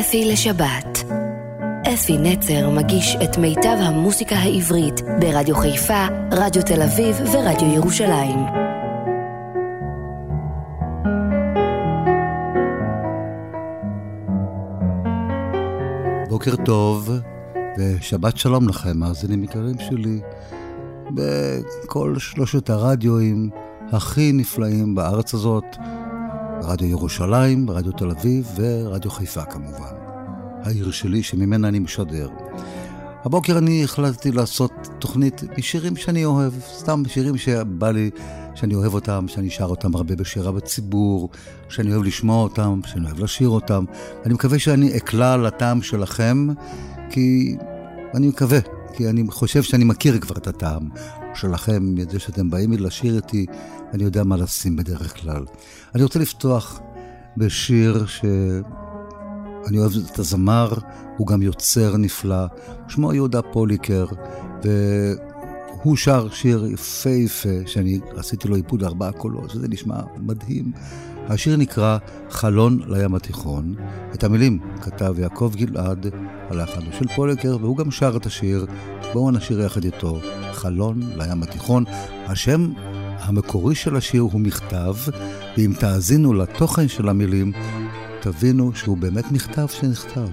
אפי לשבת. אפי נצר מגיש את מיטב המוסיקה העברית ברדיו חיפה, רדיו תל אביב ורדיו ירושלים. בוקר טוב ושבת שלום לכם, מאזינים יקרים שלי, בכל שלושת הרדיואים הכי נפלאים בארץ הזאת, רדיו ירושלים, רדיו תל אביב ורדיו חיפה כמובן. העיר שלי שממנה אני משדר. הבוקר אני החלטתי לעשות תוכנית משירים שאני אוהב, סתם שירים שבא לי, שאני אוהב אותם, שאני שר אותם הרבה בשירה בציבור, שאני אוהב לשמוע אותם, שאני אוהב לשיר אותם. אני מקווה שאני אקלע לטעם שלכם, כי אני מקווה, כי אני חושב שאני מכיר כבר את הטעם שלכם, את זה שאתם באים לשיר איתי, אני יודע מה לשים בדרך כלל. אני רוצה לפתוח בשיר שאני אוהב את הזמר, הוא גם יוצר נפלא, שמו יהודה פוליקר, והוא שר שיר יפהפה, שאני עשיתי לו עיבוד ארבעה קולות, וזה נשמע מדהים. השיר נקרא חלון לים התיכון. את המילים כתב יעקב גלעד, הלחן של פוליקר, והוא גם שר את השיר. בואו נשאיר יחד איתו חלון לים התיכון. השם המקורי של השיר הוא מכתב, ואם תאזינו לתוכן של המילים, תבינו שהוא באמת מכתב שנכתב.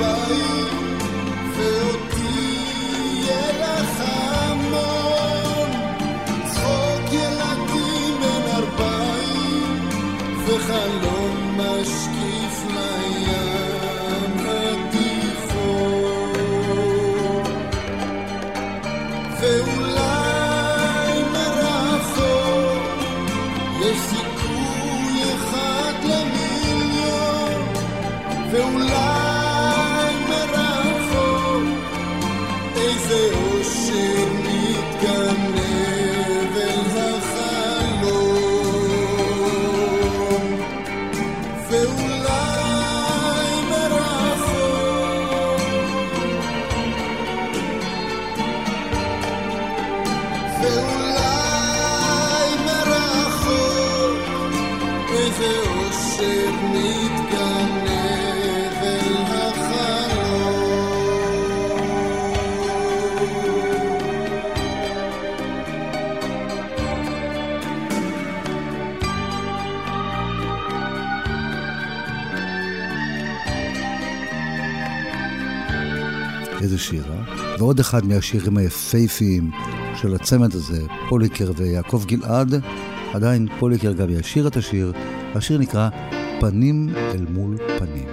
יש לך ועוד אחד מהשירים היפהפיים של הצמד הזה, פוליקר ויעקב גלעד, עדיין פוליקר גם ישיר את השיר, השיר נקרא פנים אל מול. פנים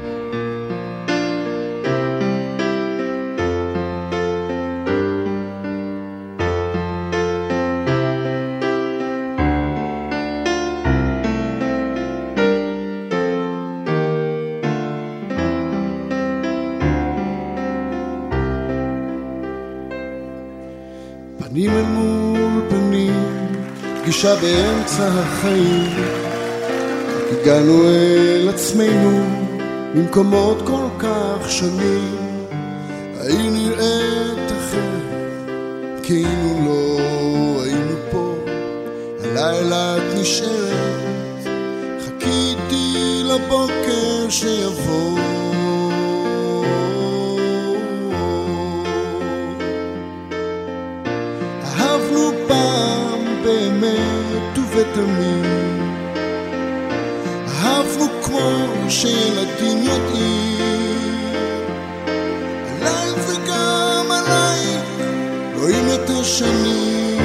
פגישה באמצע החיים. הגענו אל עצמנו ממקומות כל כך שונים. העיר נראית אחרת, כאילו לא היינו פה. הלילה את נשארת, חיכיתי לבוקר שיבוא. באמת ובתמים אהבנו כמו שילדים יודעים. עליי וגם עליי רואים את השנים.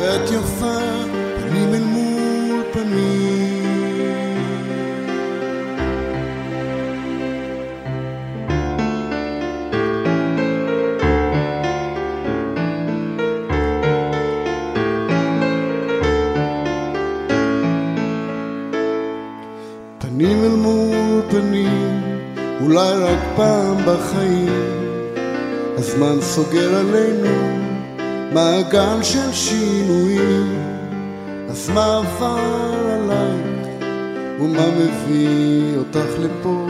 ואת יפה פעם בחיים, הזמן סוגר עלינו מעגל של שינויים, אז מה עבר עלייך, ומה מביא אותך לפה,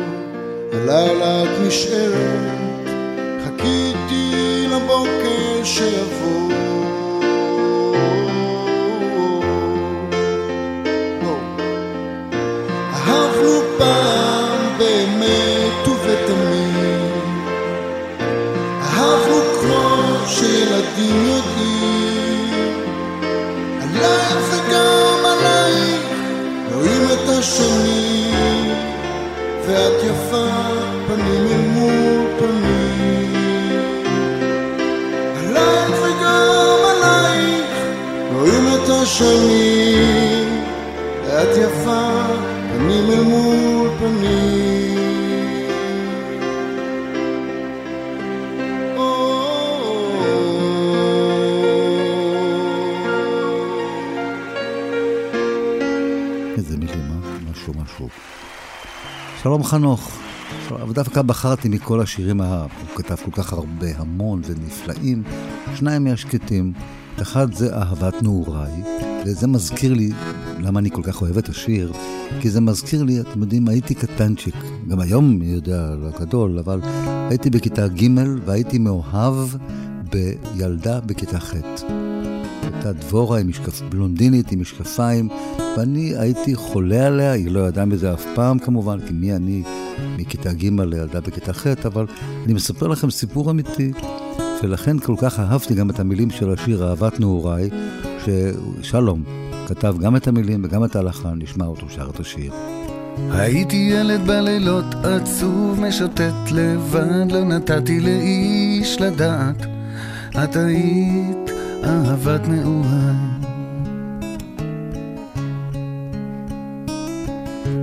הלילה את נשארת, חיכיתי לבוקר שיבוא. פנים אל מול פנים עלייך וגם עלייך רואים את השנים ואת יפה פנים אל מול פנים. איזה מילים, אה? משהו משהו. שלום חנוך. אבל דווקא בחרתי מכל השירים, ה- הוא כתב כל כך הרבה, המון ונפלאים, שניים מהשקטים. אחד זה אהבת נעוריי, וזה מזכיר לי למה אני כל כך אוהב את השיר, כי זה מזכיר לי, אתם יודעים, הייתי קטנצ'יק, גם היום אני יודע, לא גדול, אבל הייתי בכיתה ג' והייתי מאוהב בילדה בכיתה ח'. הייתה דבורה עם משקף... בלונדינית עם משקפיים, ואני הייתי חולה עליה, היא לא ידעה מזה אף פעם כמובן, כי מי אני מכיתה ג' לילדה בכיתה ח', אבל אני מספר לכם סיפור אמיתי, ולכן כל כך אהבתי גם את המילים של השיר אהבת נעוריי, ששלום כתב גם את המילים וגם את ההלחן, נשמע אותו שר את השיר. הייתי ילד בלילות עצוב משוטט לבד, לא נתתי לאיש לדעת. את היית אהבת נעוריי.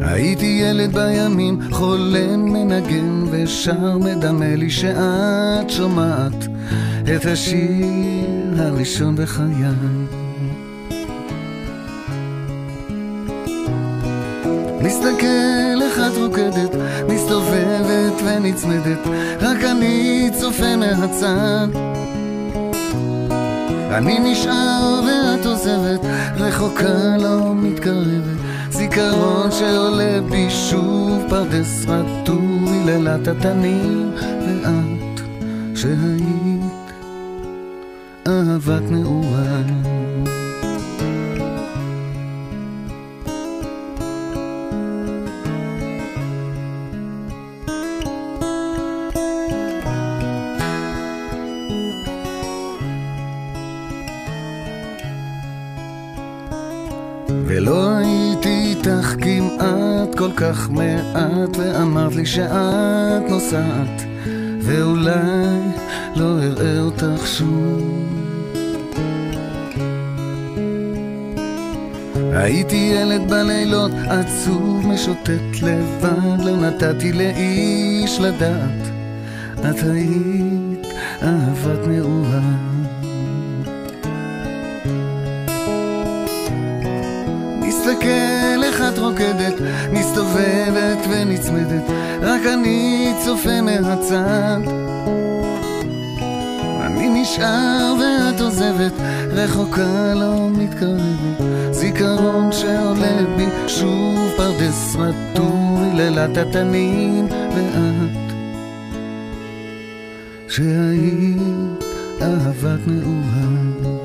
הייתי ילד בימים, חולם מנגן ושר מדמה לי שאת שומעת את השיר הראשון בחיי. מסתכל איך את רוקדת, מסתובבת ונצמדת, רק אני צופה מהצד. אני נשאר ואת עוזבת, רחוקה לא מתקרבת, זיכרון שעולה בי שוב פרדס רטוב מלילת התנים, ואת שהיית אהבת נעוריי. מעט ואמרת לי שאת נוסעת ואולי לא אראה אותך שוב. הייתי ילד בלילות עצוב משוטט לבד לא נתתי לאיש לדעת. את היית אהבת נעורה ונצמדת, רק אני צופה מהצד. אני נשאר ואת עוזבת, רחוקה לא מתקרבת, זיכרון שעולה בי שוב פרדס רטוב, לילת התנים, ואת שהיית אהבת נעורה.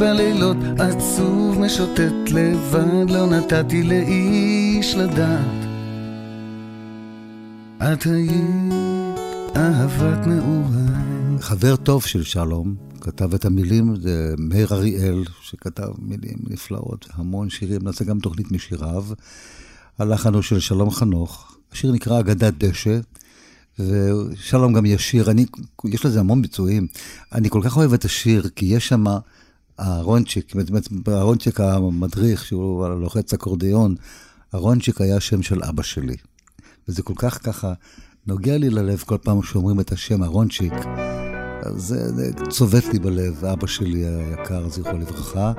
בלילות עצוב משוטט לבד, לא נתתי לאיש לדעת. את היית אהבת נעוריי. חבר טוב של שלום, כתב את המילים, זה מאיר אריאל, שכתב מילים נפלאות, המון שירים, נעשה גם תוכנית משיריו. הלחן של שלום חנוך, השיר נקרא אגדת דשא. ושלום גם ישיר, אני, יש לזה המון ביצועים. אני כל כך אוהב את השיר, כי יש שם אהרונצ'יק, אהרונצ'יק המדריך, שהוא לוחץ אקורדיון, אהרונצ'יק היה שם של אבא שלי. וזה כל כך ככה נוגע לי ללב כל פעם שאומרים את השם אהרונצ'יק. זה, זה צובט לי בלב, אבא שלי היקר, זכרו לברכה.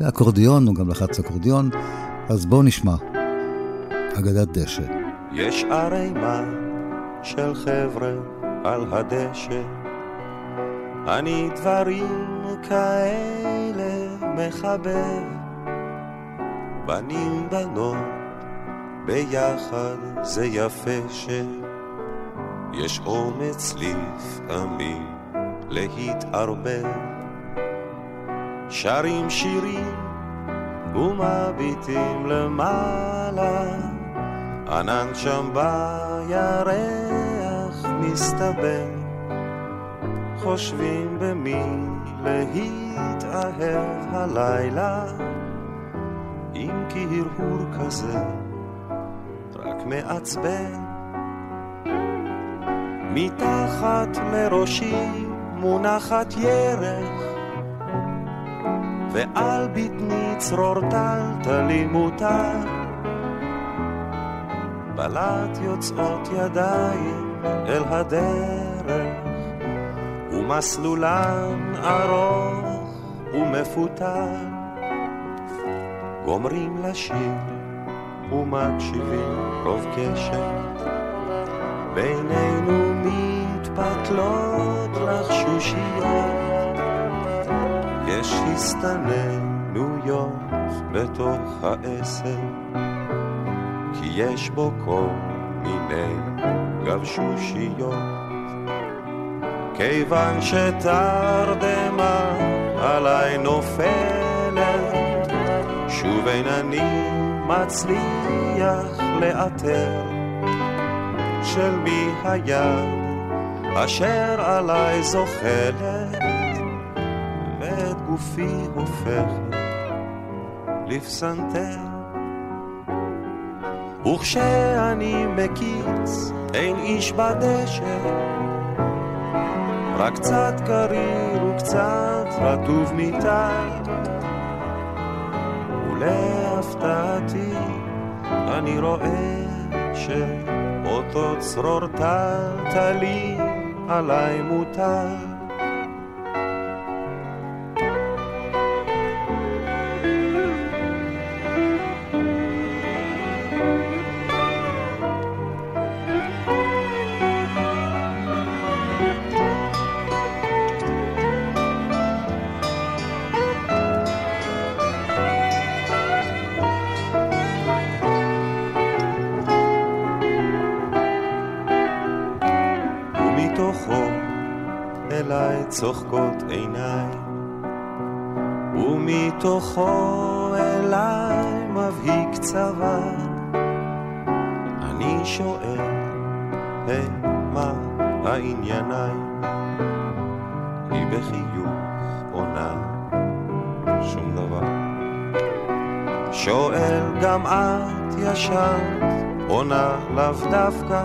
ואקורדיון, הוא גם לחץ אקורדיון. אז בואו נשמע. אגדת דשא. יש ערימה של חבר'ה על הדשא, אני דברים כאלה מחבב, בנים בנות ביחד זה יפה שיש אומץ לפעמים להתערבב, שרים שירים ומביטים למעלה, ענן שם בירח מסתבר. חושבים במי להתאהב הלילה, אם כי הרהור כזה רק מעצבן. מתחת לראשי מונחת ירך, ועל בטני צרור טלטלי מותר. בלט יוצאות ידיים אל הדרך. ומסלולן ארוך ומפותל. גומרים לשיר ומקשיבים רוב קשב, בינינו מתפתלות לחשושיות, יש הסתננויות בתוך העשר, כי יש בו כל מיני גבשושיות. כיוון שתרדמה עליי נופלת, שוב אין אני מצליח לאתר של מי היד אשר עליי זוחלת, ואת גופי הופכת לפסנתר. וכשאני מקיץ אין איש בדשא רק קצת קריר וקצת רטוב מטל. ולהפתעתי אני רואה שאותו צרור טלטלי עליי מוטל. צוחקות עיניי, ומתוכו אליי מבהיק צבא. אני שואל, היי, מה הענייניי? היא בחיוך עונה, שום דבר. שואל גם את ישנת, עונה לאו דווקא,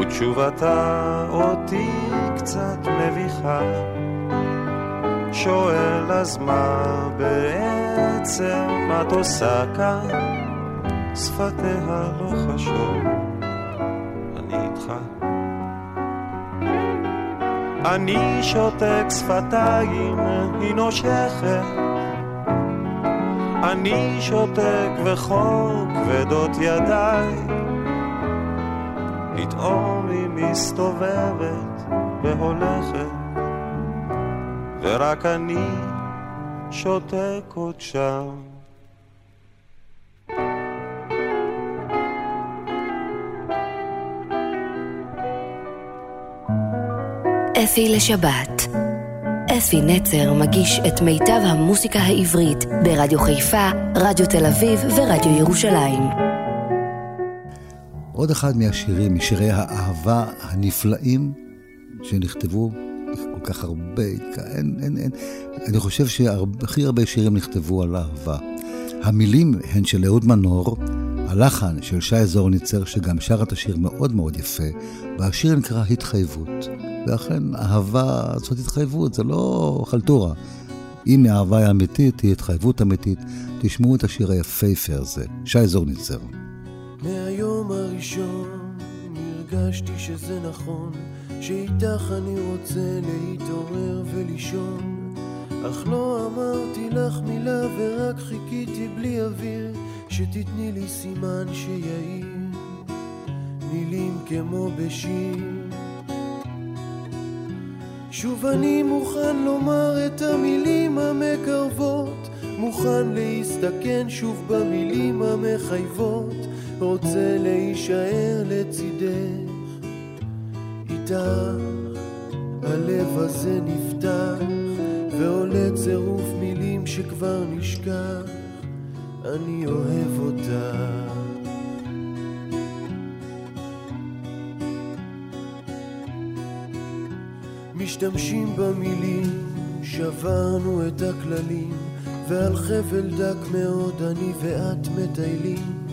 ותשובתה אותי קצת מביכה. שואל אז מה בעצם את עושה כאן? שפתיה לא חשוב, אני איתך. אני שותק שפתיים, היא נושכת. אני שותק וחוק כבדות ידיי. פתאום היא מסתובבת והולכת, ורק אני שותק עוד שם. אפי לשבת. אפי נצר מגיש את מיטב המוסיקה העברית ברדיו חיפה, רדיו תל אביב ורדיו ירושלים. עוד אחד מהשירים, משירי האהבה הנפלאים שנכתבו כל כך הרבה, אין, אין, אין. אני חושב שהכי הרבה שירים נכתבו על אהבה. המילים הן של אהוד מנור, הלחן של שי זורניצר, שגם שר את השיר מאוד מאוד יפה, והשיר נקרא התחייבות. ואכן, אהבה זאת התחייבות, זה לא חלטורה. אם האהבה היא אמיתית, היא התחייבות אמיתית. תשמעו את השיר היפהפה הזה, שי זורניצר. מהיום הראשון הרגשתי שזה נכון שאיתך אני רוצה להתעורר ולישון. אך לא אמרתי לך מילה ורק חיכיתי בלי אוויר שתתני לי סימן שיעיר מילים כמו בשיר. שוב אני מוכן לומר את המילים המקרבות מוכן להסתכן שוב במילים המחייבות. רוצה להישאר לצידך איתך, הלב הזה נפתח, ועולה צירוף מילים שכבר נשכח, אני אוהב אותך. משתמשים במילים, שברנו את הכללים, ועל חבל דק מאוד אני ואת מטיילים.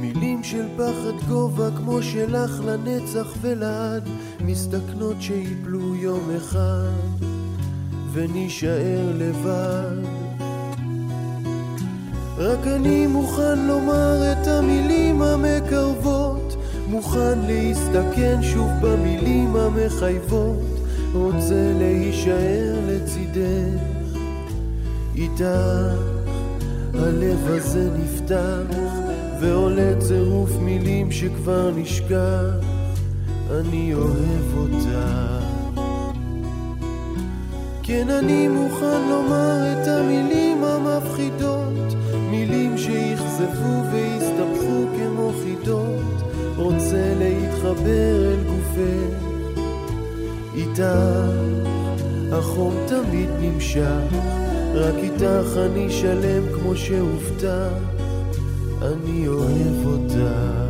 מילים של פחד גובה כמו שלך לנצח ולעד מסתכנות שיפלו יום אחד ונישאר לבד. רק אני מוכן לומר את המילים המקרבות מוכן להסתכן שוב במילים המחייבות. רוצה להישאר לצידך איתך הלב הזה נפתח ועולה צירוף מילים שכבר נשכח. אני אוהב אותה. כן, אני מוכן לומר את המילים המפחידות, מילים שאכזבו והסתבכו כמו חידות, רוצה להתחבר אל גופך, איתך החום תמיד נמשך, רק איתך אני שלם כמו שהובטח, אני אוהב אותך.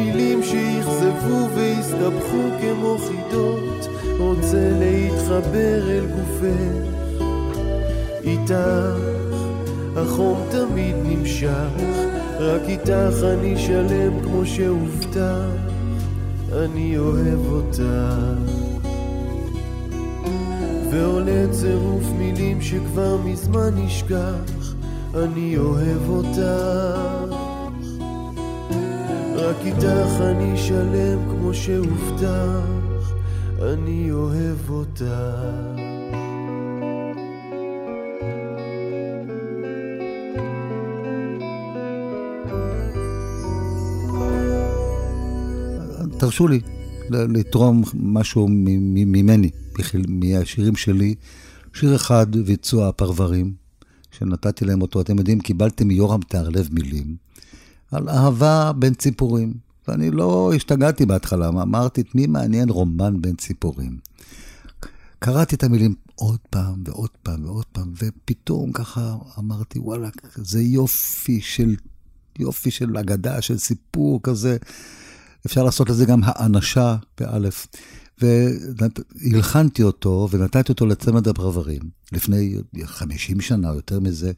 מילים שאכזבו והסתבכו כמו חידות, רוצה להתחבר אל גופך, איתך החום תמיד נמשך, רק איתך אני שלם כמו שהובטח, אני אוהב אותך. ועולה צירוף מילים שכבר מזמן נשכח, אני אוהב אותך. רק איתך אני שלם כמו שהובטח, אני אוהב אותך. תרשו לי לתרום משהו ממני. מהשירים שלי, שיר אחד, ביצוע הפרברים, שנתתי להם אותו, אתם יודעים, קיבלתם מיורם תהרלב מילים, על אהבה בין ציפורים. ואני לא השתגעתי בהתחלה, אמרתי, את מי מעניין רומן בין ציפורים? קראתי את המילים עוד פעם ועוד פעם ועוד פעם, ופתאום ככה אמרתי, וואלה, זה יופי של, יופי של אגדה, של סיפור כזה. אפשר לעשות לזה גם האנשה, באלף. והלחנתי אותו ונתתי אותו לצמד הפרברים לפני 50 שנה או יותר מזה,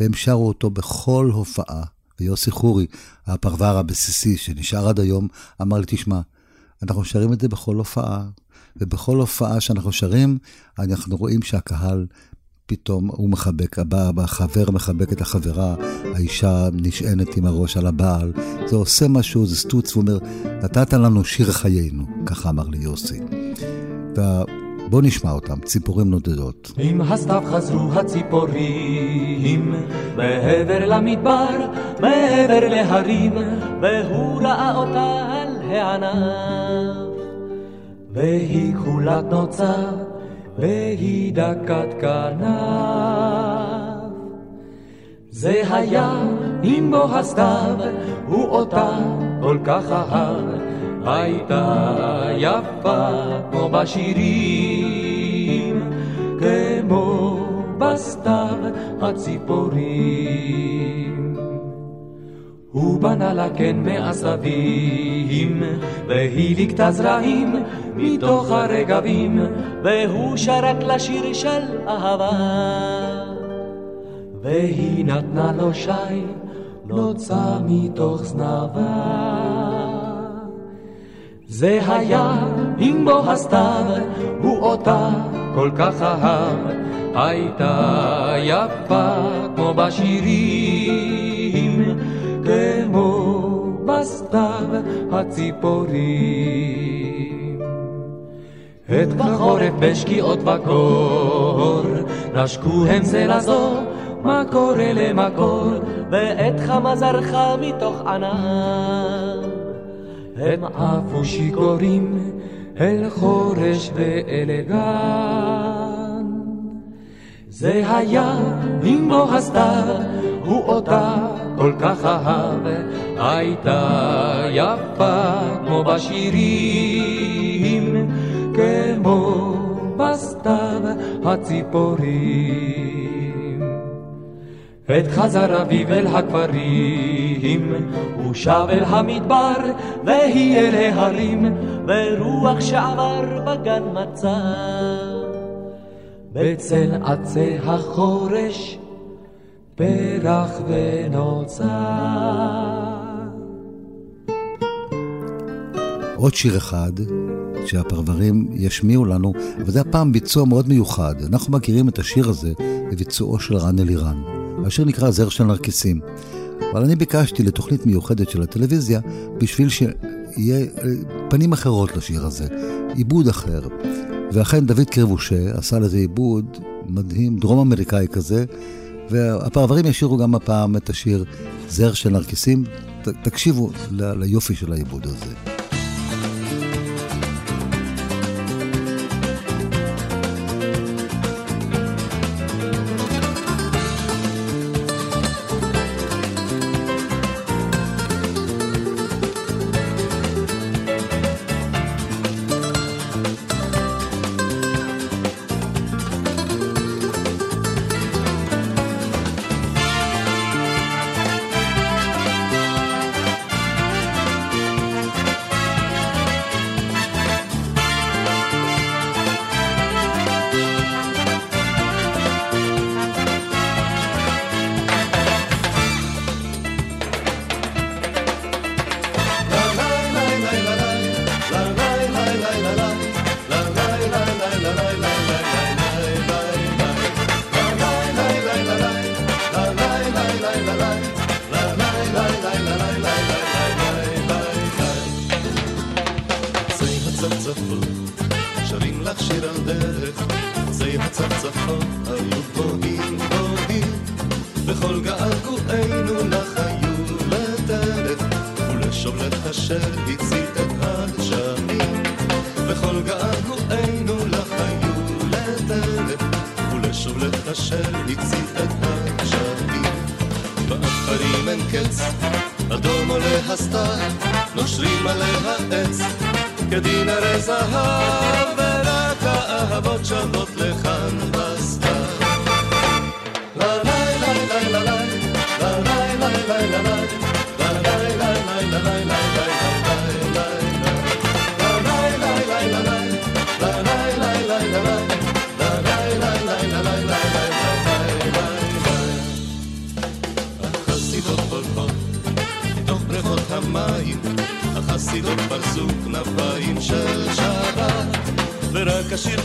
והם שרו אותו בכל הופעה. ויוסי חורי, הפרבר הבסיסי שנשאר עד היום, אמר לי, תשמע, אנחנו שרים את זה בכל הופעה, ובכל הופעה שאנחנו שרים, אנחנו רואים שהקהל פתאום הוא מחבק, הבא, החבר מחבק את החברה, האישה נשענת עם הראש על הבעל, זה עושה משהו, זה סטוץ, הוא אומר, נתת לנו שיר חיינו, ככה אמר לי יוסי. בוא נשמע אותם, ציפורים נודדות. עם הסתיו חזרו הציפורים, מעבר למדבר, מעבר להרים, והוא ראה אותה על הענף. והיא כחולת נוצה והיא דקת כנף. זה היה עם בו הסתיו, הוא אותה כל כך אהב, הייתה יפה כמו בשירים, כמו בסתיו הציפורים. הוא בנה לה קן מעשבים, והיא ליקטה זרעים מתוך הרגבים, והוא שרק לשיר של אהבה. והיא נתנה לו שי, נוצה מתוך זנבה. זה היה עם בו הסתיו, הוא אותה כל כך אהב, הייתה יפה כמו בשירים. כמו בסתיו הציפורים. את בחורף בשקיעות בקור, נשקו הם זה לזו, מה קורה למקור, ועת חמה זרחה מתוך ענן. הם עפו שיכורים אל חורש ואל גן. זה היה עם בוא הסתיו, הוא אותה כל כך אהב, הייתה יפה כמו בשירים, כמו בסתיו הציפורים. את חזר אביב אל הכפרים, הוא שב אל המדבר, והיא אל ההרים, ורוח שעבר בגן מצא. בצל עצי החורש, פרח ונוצר. עוד שיר אחד שהפרברים ישמיעו לנו, אבל זה הפעם ביצוע מאוד מיוחד. אנחנו מכירים את השיר הזה בביצועו של רן אלירן. השיר נקרא זר של נרקיסים. אבל אני ביקשתי לתוכנית מיוחדת של הטלוויזיה בשביל שיהיה פנים אחרות לשיר הזה, עיבוד אחר. ואכן דוד קרבושה עשה לזה עיבוד מדהים, דרום אמריקאי כזה, והפרברים ישירו גם הפעם את השיר זר של נרקיסים. ת, תקשיבו ל, ליופי של העיבוד הזה.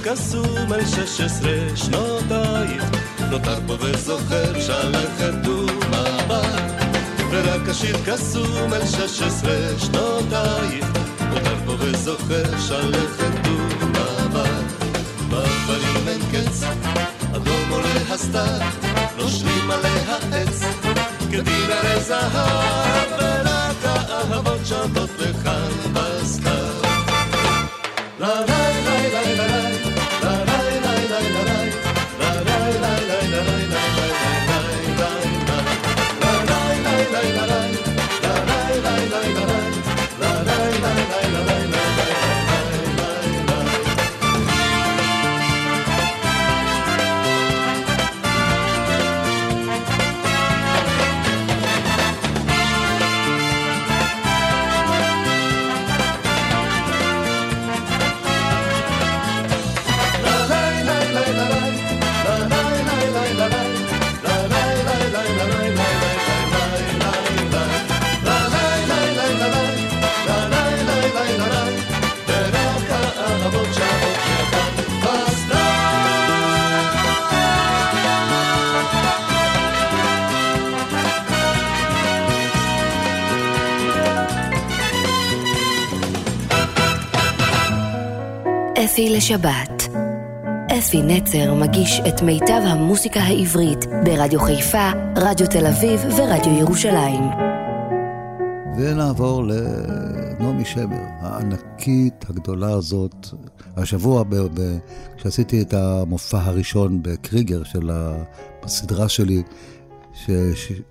קסום על שש עשרה שנותייך, נותר פה וזוכר שלכת ומבט. ורק השיר קסום על שש עשרה שנותייך, נותר פה וזוכר שלכת ומבט. בדברים אין קץ, אדום עולה הסתר, נושרים עליה עץ, כדין הרי זהב, ורק האהבות שבות לכאן בסתיו. אפי לשבת. אפי נצר מגיש את מיטב המוסיקה העברית ברדיו חיפה, רדיו תל אביב ורדיו ירושלים. ונעבור לנעמי שמר, הענקית הגדולה הזאת. השבוע, ב- ב- כשעשיתי את המופע הראשון בקריגר של הסדרה שלי,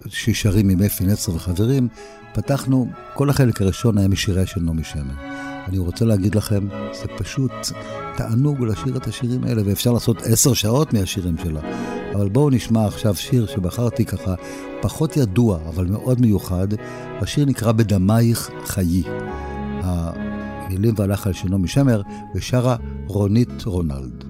ששרים עם אפי נצר וחברים, פתחנו, כל החלק הראשון היה משיריה של נעמי שמר. אני רוצה להגיד לכם, זה פשוט תענוג לשיר את השירים האלה, ואפשר לעשות עשר שעות מהשירים שלה. אבל בואו נשמע עכשיו שיר שבחרתי ככה, פחות ידוע, אבל מאוד מיוחד. השיר נקרא בדמייך חיי. המילים והלחן של נעמי שמר, ושרה רונית רונלד.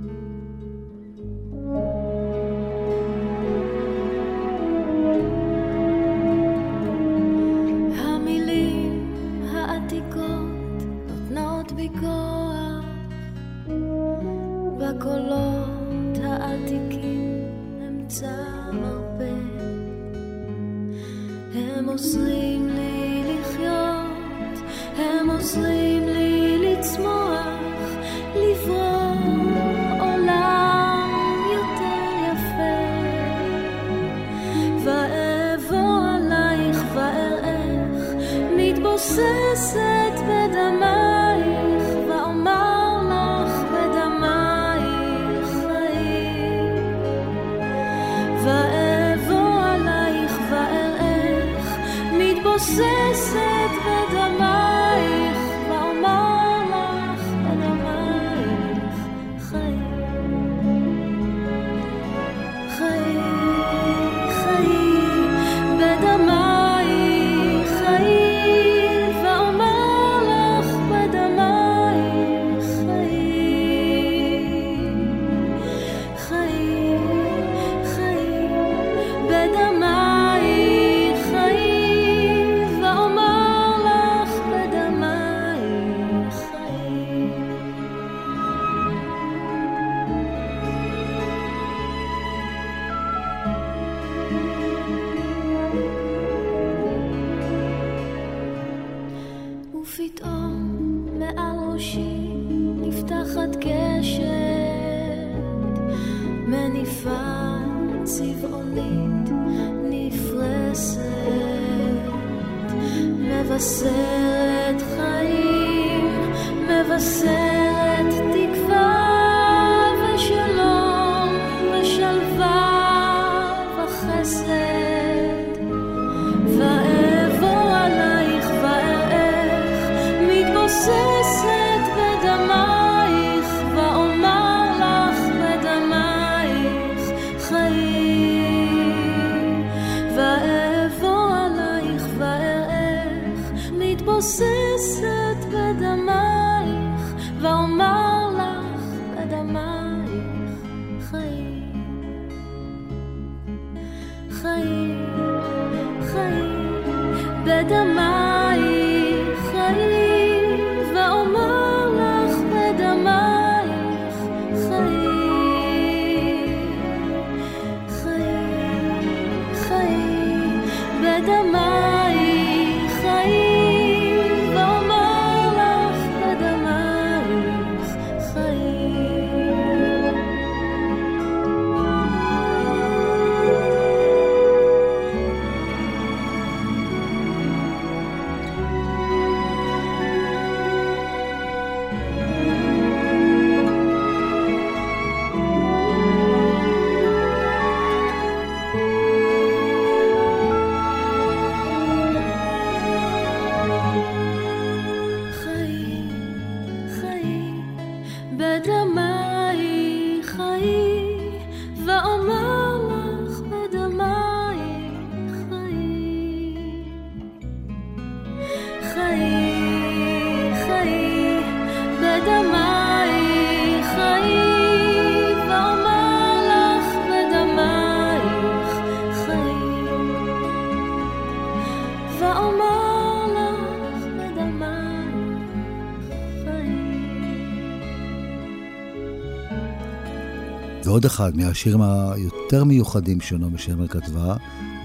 ועוד אחד מהשירים היותר מיוחדים שנעמי שמר כתבה,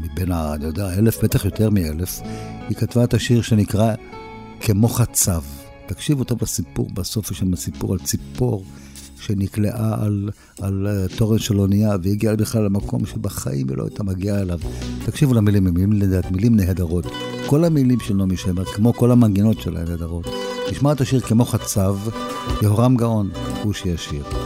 מבין, ה, אני יודע, אלף, בטח יותר מאלף, היא כתבה את השיר שנקרא כמו חצב. תקשיבו טוב לסיפור, בסוף יש שם סיפור על ציפור שנקלעה על, על uh, תורן של אונייה והגיעה בכלל למקום שבחיים היא לא הייתה מגיעה אליו. תקשיבו למילים, מילים, לדעת, מילים נהדרות. כל המילים של נעמי שמר, כמו כל המנגינות שלה נהדרות. נשמע את השיר כמו חצב, יהורם גאון הוא שישיר.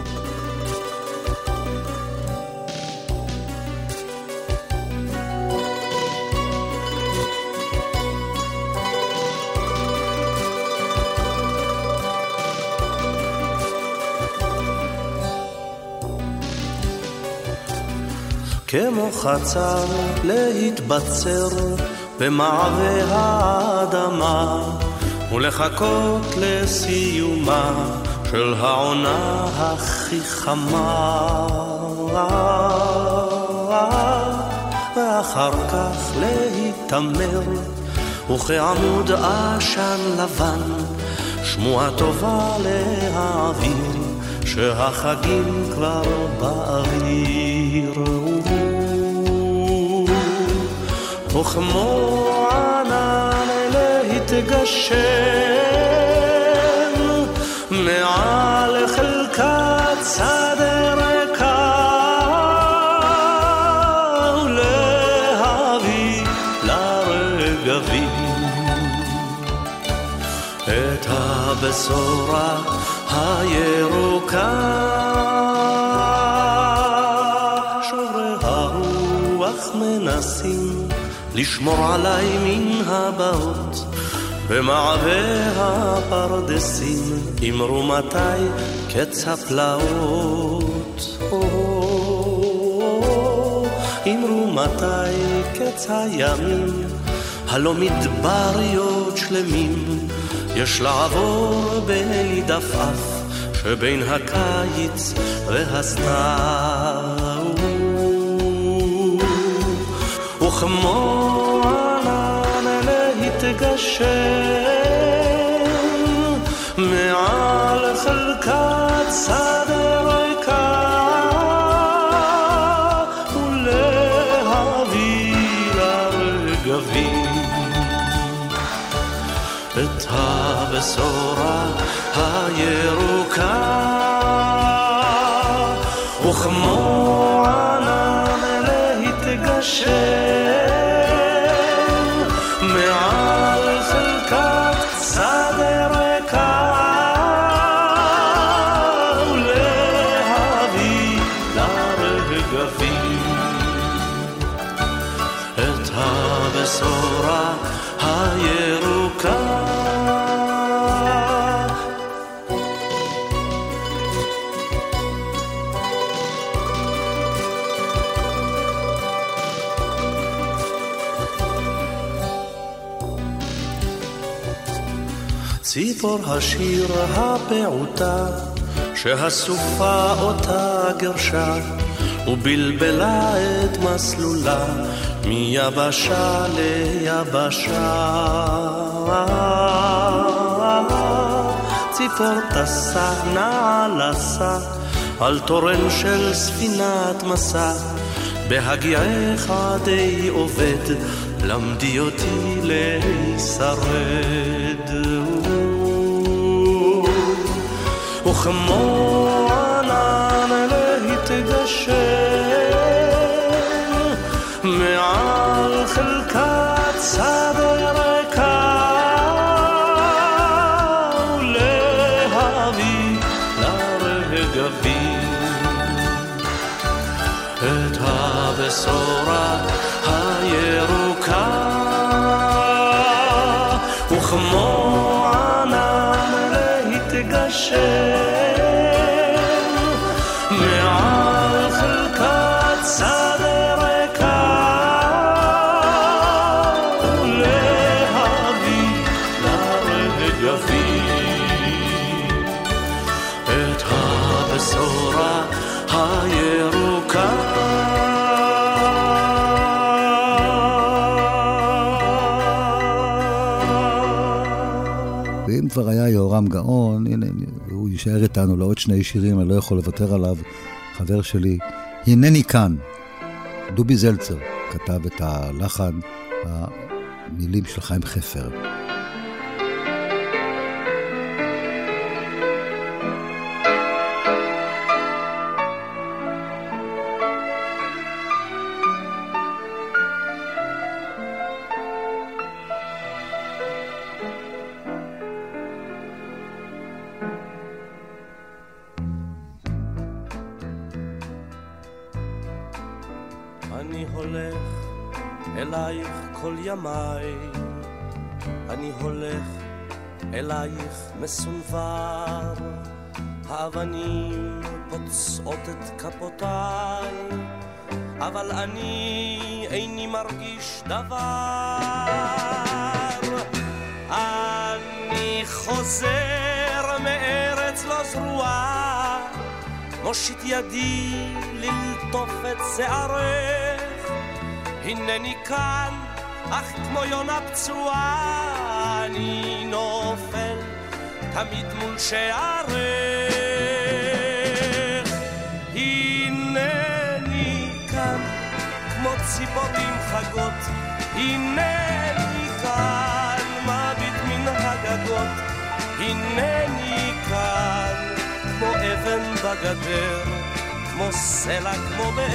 כמו חצר להתבצר במעבה האדמה ולחכות לסיומה של העונה הכי חמה. ואחר כך להתעמר וכעמוד עשן לבן שמועה טובה להעביר שהחגים כבר באוויר וכמו ענן להתגשם מעל חלקת שדה ריקה ולהביא לרגבים את הבשורה הירוקה לשמור עליי מן הבאות במעבה הפרדסים אמרו מתי קץ הפלאות. אמרו מתי קץ הימים הלא מדבריות שלמים יש לעבור בלי דפאף שבין הקיץ והסתיו. וכמו להתגשם מעל חלקת שדה ריקה ולהביא לרגבים את הבשורה ציפור השיר הפעוטה שהסופה אותה גרשה ובלבלה את מסלולה מיבשה ליבשה. ציפור טסה נעלסה על תורן של ספינת מסע בהגיעך די עובד למדי אותי להישרד וכמו ענן להתגשם כבר היה יהורם גאון, הנה, הוא יישאר איתנו לעוד שני שירים, אני לא יכול לוותר עליו, חבר שלי. הנני כאן. דובי זלצר כתב את הלחן, המילים של חיים חפר. אלייך מסונבר, האבנים פוצעות את כפותיי, אבל אני איני מרגיש דבר. אני חוזר מארץ לא זרועה, מושיט ידי ללטוף את שערך. הנני כאן, אך כמו יונה פצועה, אני נופל תמיד מול שערך. ציפורים חגות, הנני כאן, מביט מן הגגות, הנני כאן, כמו אבן בגדר, כמו סלע, כמו באר.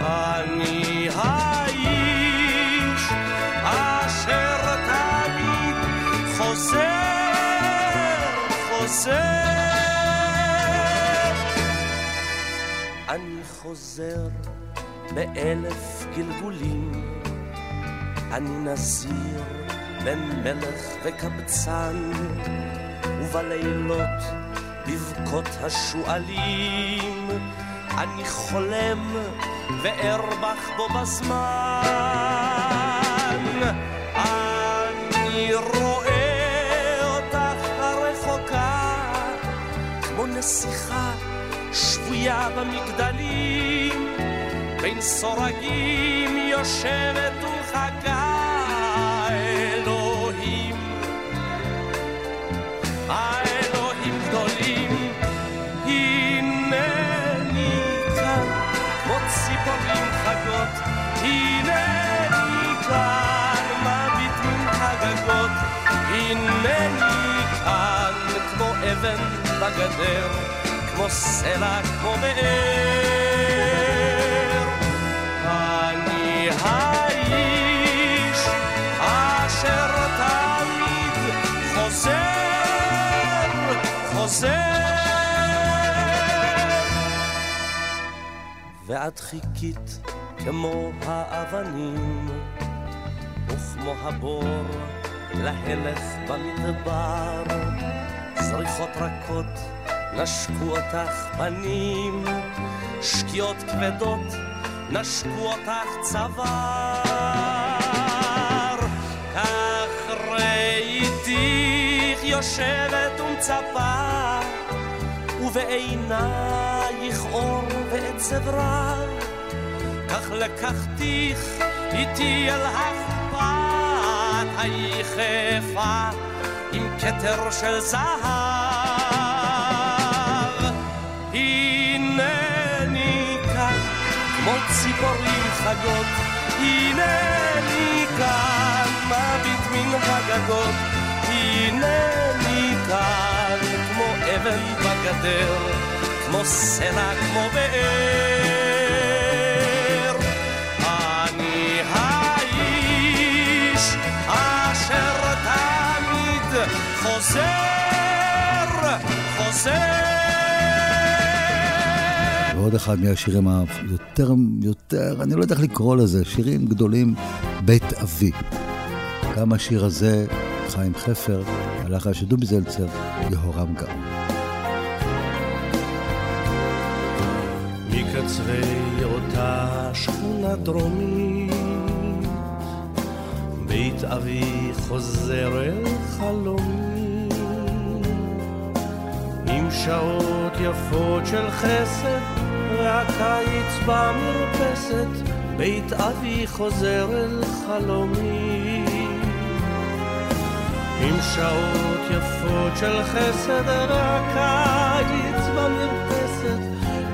אני חוזר, חוזר. חוזר באלף גלגולים. אני נזיר בין מלך וקבצן, ובלילות בבכות השועלים, אני חולם וארבח בו בזמן. נסיכה שבויה במגדלים, בין סורגים יושבת ומחכה אלוהים. האלוהים גדולים, הנני כאן, כמו ציפורים חגות, הנני כאן, מביט מן הגגות, הנני כאן, כמו אבן בגדר. כמו סלע, כמו באר. אני האיש אשר תמיד חוזר, חוזר. ואת חיכית כמו האבנים, וכמו הבור להלך במדבר, זריחות רכות נשקו אותך פנים, שקיעות כבדות, נשקו אותך צוואר. כך ראיתיך יושבת ומצפה, ובעינייך אור ועצב רב. כך לקחתיך איתי אל החפת היחפה כתר של זהב. כמו ציפורים חגות, הנני כאן, מביט מן הגגות, הנני כאן, כמו אבן בגדר, כמו סלע, כמו באר. ועוד אחד מהשירים היותר, יותר, אני לא יודע איך לקרוא לזה, שירים גדולים, בית אבי. גם השיר הזה, חיים חפר, הלך על שדובי זלצר, יהורם גם. מקצרי אותה שכונה דרומית, בית אבי חוזר אל חלומי, עם שעות יפות של חסד והקיץ במרפסת, בית אבי חוזר אל חלומי. עם שעות יפות של חסד, והקיץ במרפסת,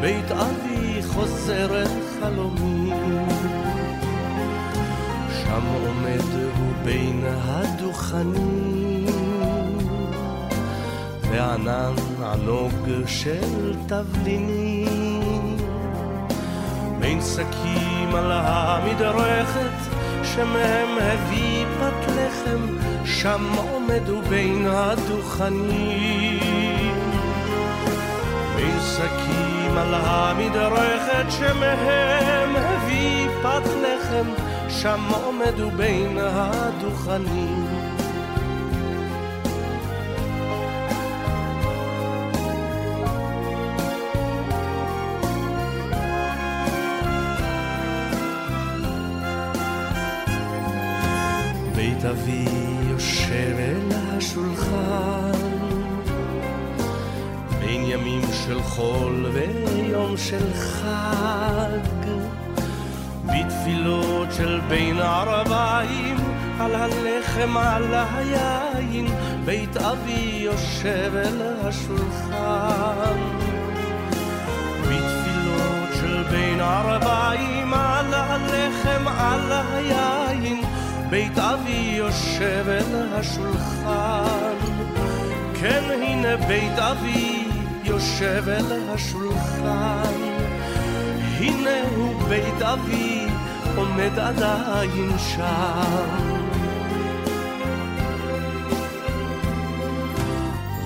בית אבי חוזר אל חלומי. שם עומד הוא בין הדוכנים, וענן ענוג של תבלינים. בין שקים על המדרכת, שמהם הביא פת לחם, שם עומדו בין הדוכנים. בין שקים על המדרכת, שמהם הביא פת לחם, שם עומדו בין הדוכנים. בבית אבי יושב אל השולחן. בין ימים של חול ויום של חג. בתפילות של בין ערביים על הלחם על היין בית אבי יושב אל השולחן. בתפילות של בין ערביים על הלחם על היין בית אבי יושב אל השולחן. כן הנה בית אבי יושב אל השולחן. הנה הוא בית אבי עומד עדיין שם.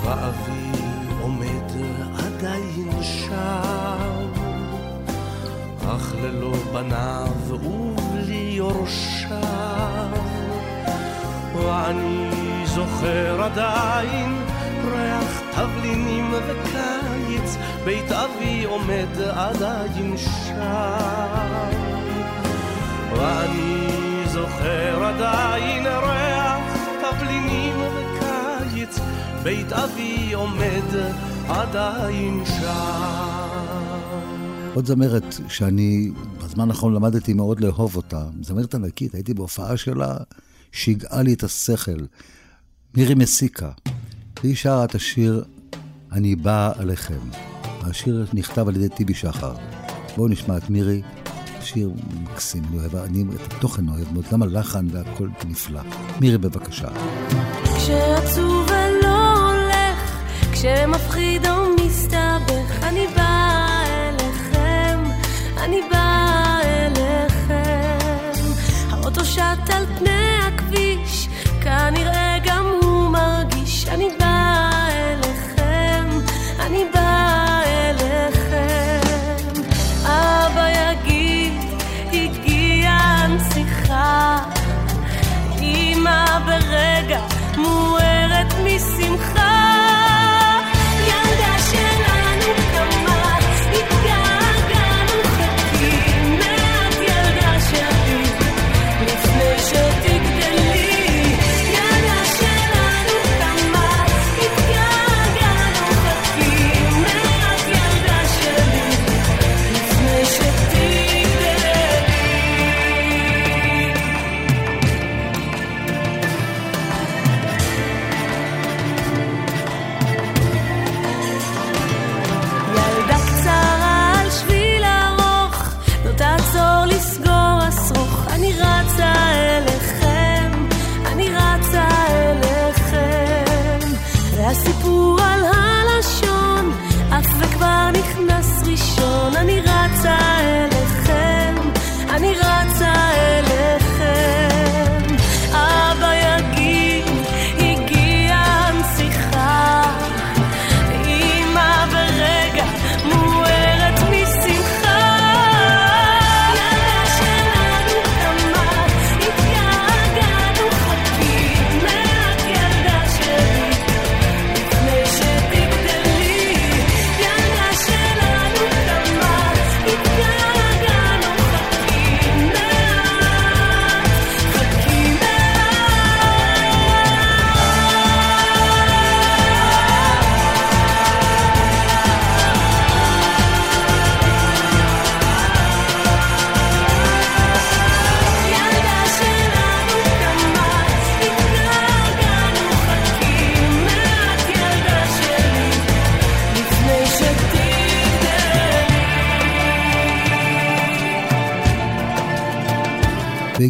ואבי עומד עדיין שם. אך ללא בניו ובלי יורשיו ואני זוכר עדיין ריח תבלינים וקיץ, בית אבי עומד עדיין שם. ואני זוכר עדיין ריח תבלינים וקיץ, בית אבי עומד עדיין שם. עוד זמרת שאני בזמן האחרון למדתי מאוד לאהוב אותה, זמרת ענקית, הייתי בהופעה שלה, שיגעה לי את השכל. מירי מסיקה. והיא שרה את השיר "אני באה עליכם". השיר נכתב על ידי טיבי שחר. בואו נשמע את מירי, שיר מקסים, אני אוהב, אני את התוכן אוהב מאוד, גם הלחן והכל נפלא. מירי, בבקשה. כשעצוב ולא הולך, כשמפחיד או מסתבך, אני באה אליכם, אני באה אליכם. האוטו שט על פני כנראה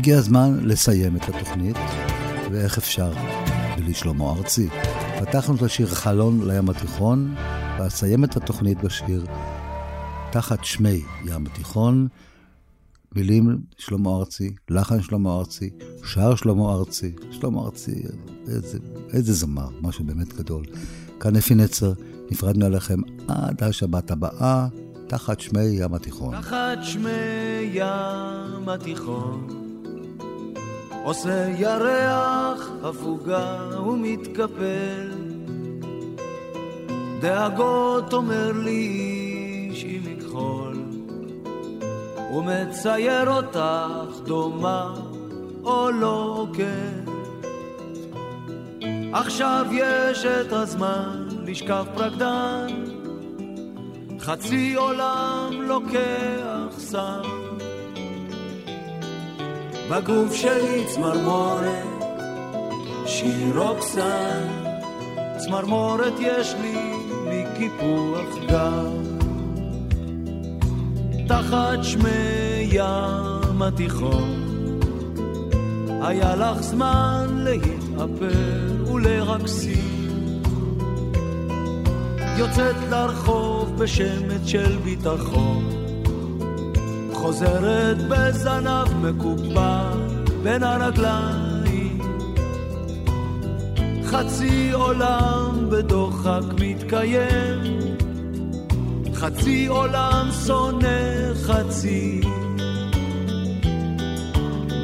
והגיע הזמן לסיים את התוכנית, ואיך אפשר בלי שלמה ארצי. פתחנו את השיר חלון לים התיכון, ואסיים את התוכנית בשיר תחת שמי ים התיכון, מילים שלמה ארצי, לחן שלמה ארצי, שר שלמה ארצי. שלמה ארצי, איזה, איזה זמר, משהו באמת גדול. כאן אפי נצר, נפרדנו עליכם עד השבת הבאה, תחת שמי ים התיכון. תחת שמי ים התיכון עושה ירח הפוגה ומתקפל. דאגות אומר לי איש עם מכחול, ומצייר אותך דומה או לא כן. עכשיו יש את הזמן לשכב פרקדן, חצי עולם לוקח סם. בגוף שלי צמרמורת, שיר רוקסן, צמרמורת יש לי מקיפוח גב. תחת שמי ים התיכון, היה לך זמן להתאפר ולהקסים. יוצאת לרחוב בשמץ של ביטחון, חוזרת בזנב מקופע בין הרגליים. חצי עולם בדוחק מתקיים, חצי עולם שונא חצי.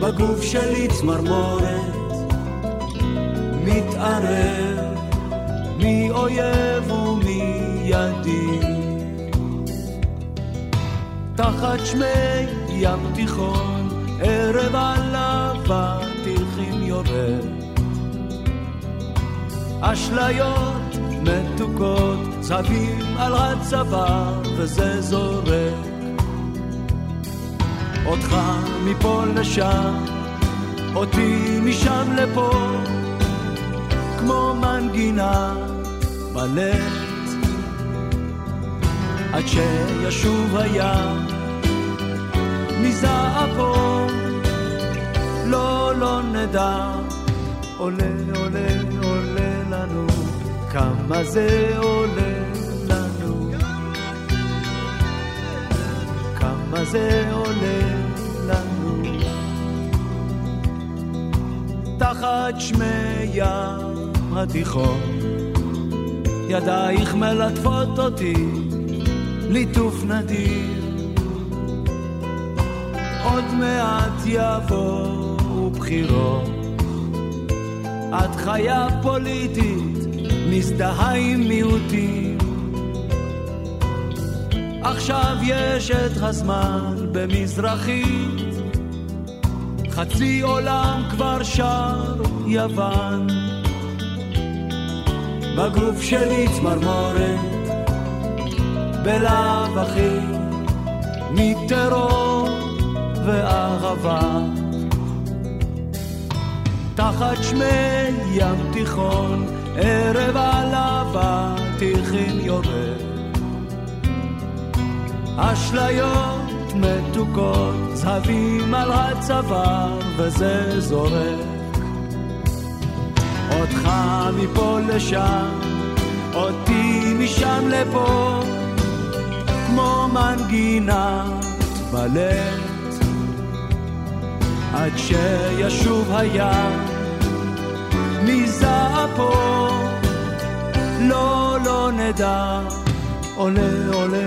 בגוף שלי צמרמורת, מתערב מי אויב ומי ידיד. תחת שמי ים תיכון, ערב עליו התלחים יורד. אשליות מתוקות, צבים על הצבא, וזה זורק. אותך מפה לשם, אותי משם לפה, כמו מנגינה בלט. עד שישוב הים מזעפו, לא, לא נדע, עולה, עולה, עולה לנו, כמה זה עולה לנו, כמה זה עולה לנו. תחת שמי ים התיכון, ידייך מלטפות אותי, ליטוף נדיר. עוד מעט יבואו בחירות. את חיה פוליטית, מזדהה עם מיעוטים. עכשיו יש את הזמן במזרחית, חצי עולם כבר שר יוון. בגוף שלי צמרמורת, בלאו הכי, מטרור ואהבה. תחת שמי ים תיכון, ערב עליו התלחין יורד. אשליות מתוקות, צהבים על הצוואר, וזה זורק. אותך מפה לשם, אותי משם לפה, כמו מנגינת בלט. עד שישוב הים. מזעפו, לא, לא נדע, עולה, עולה,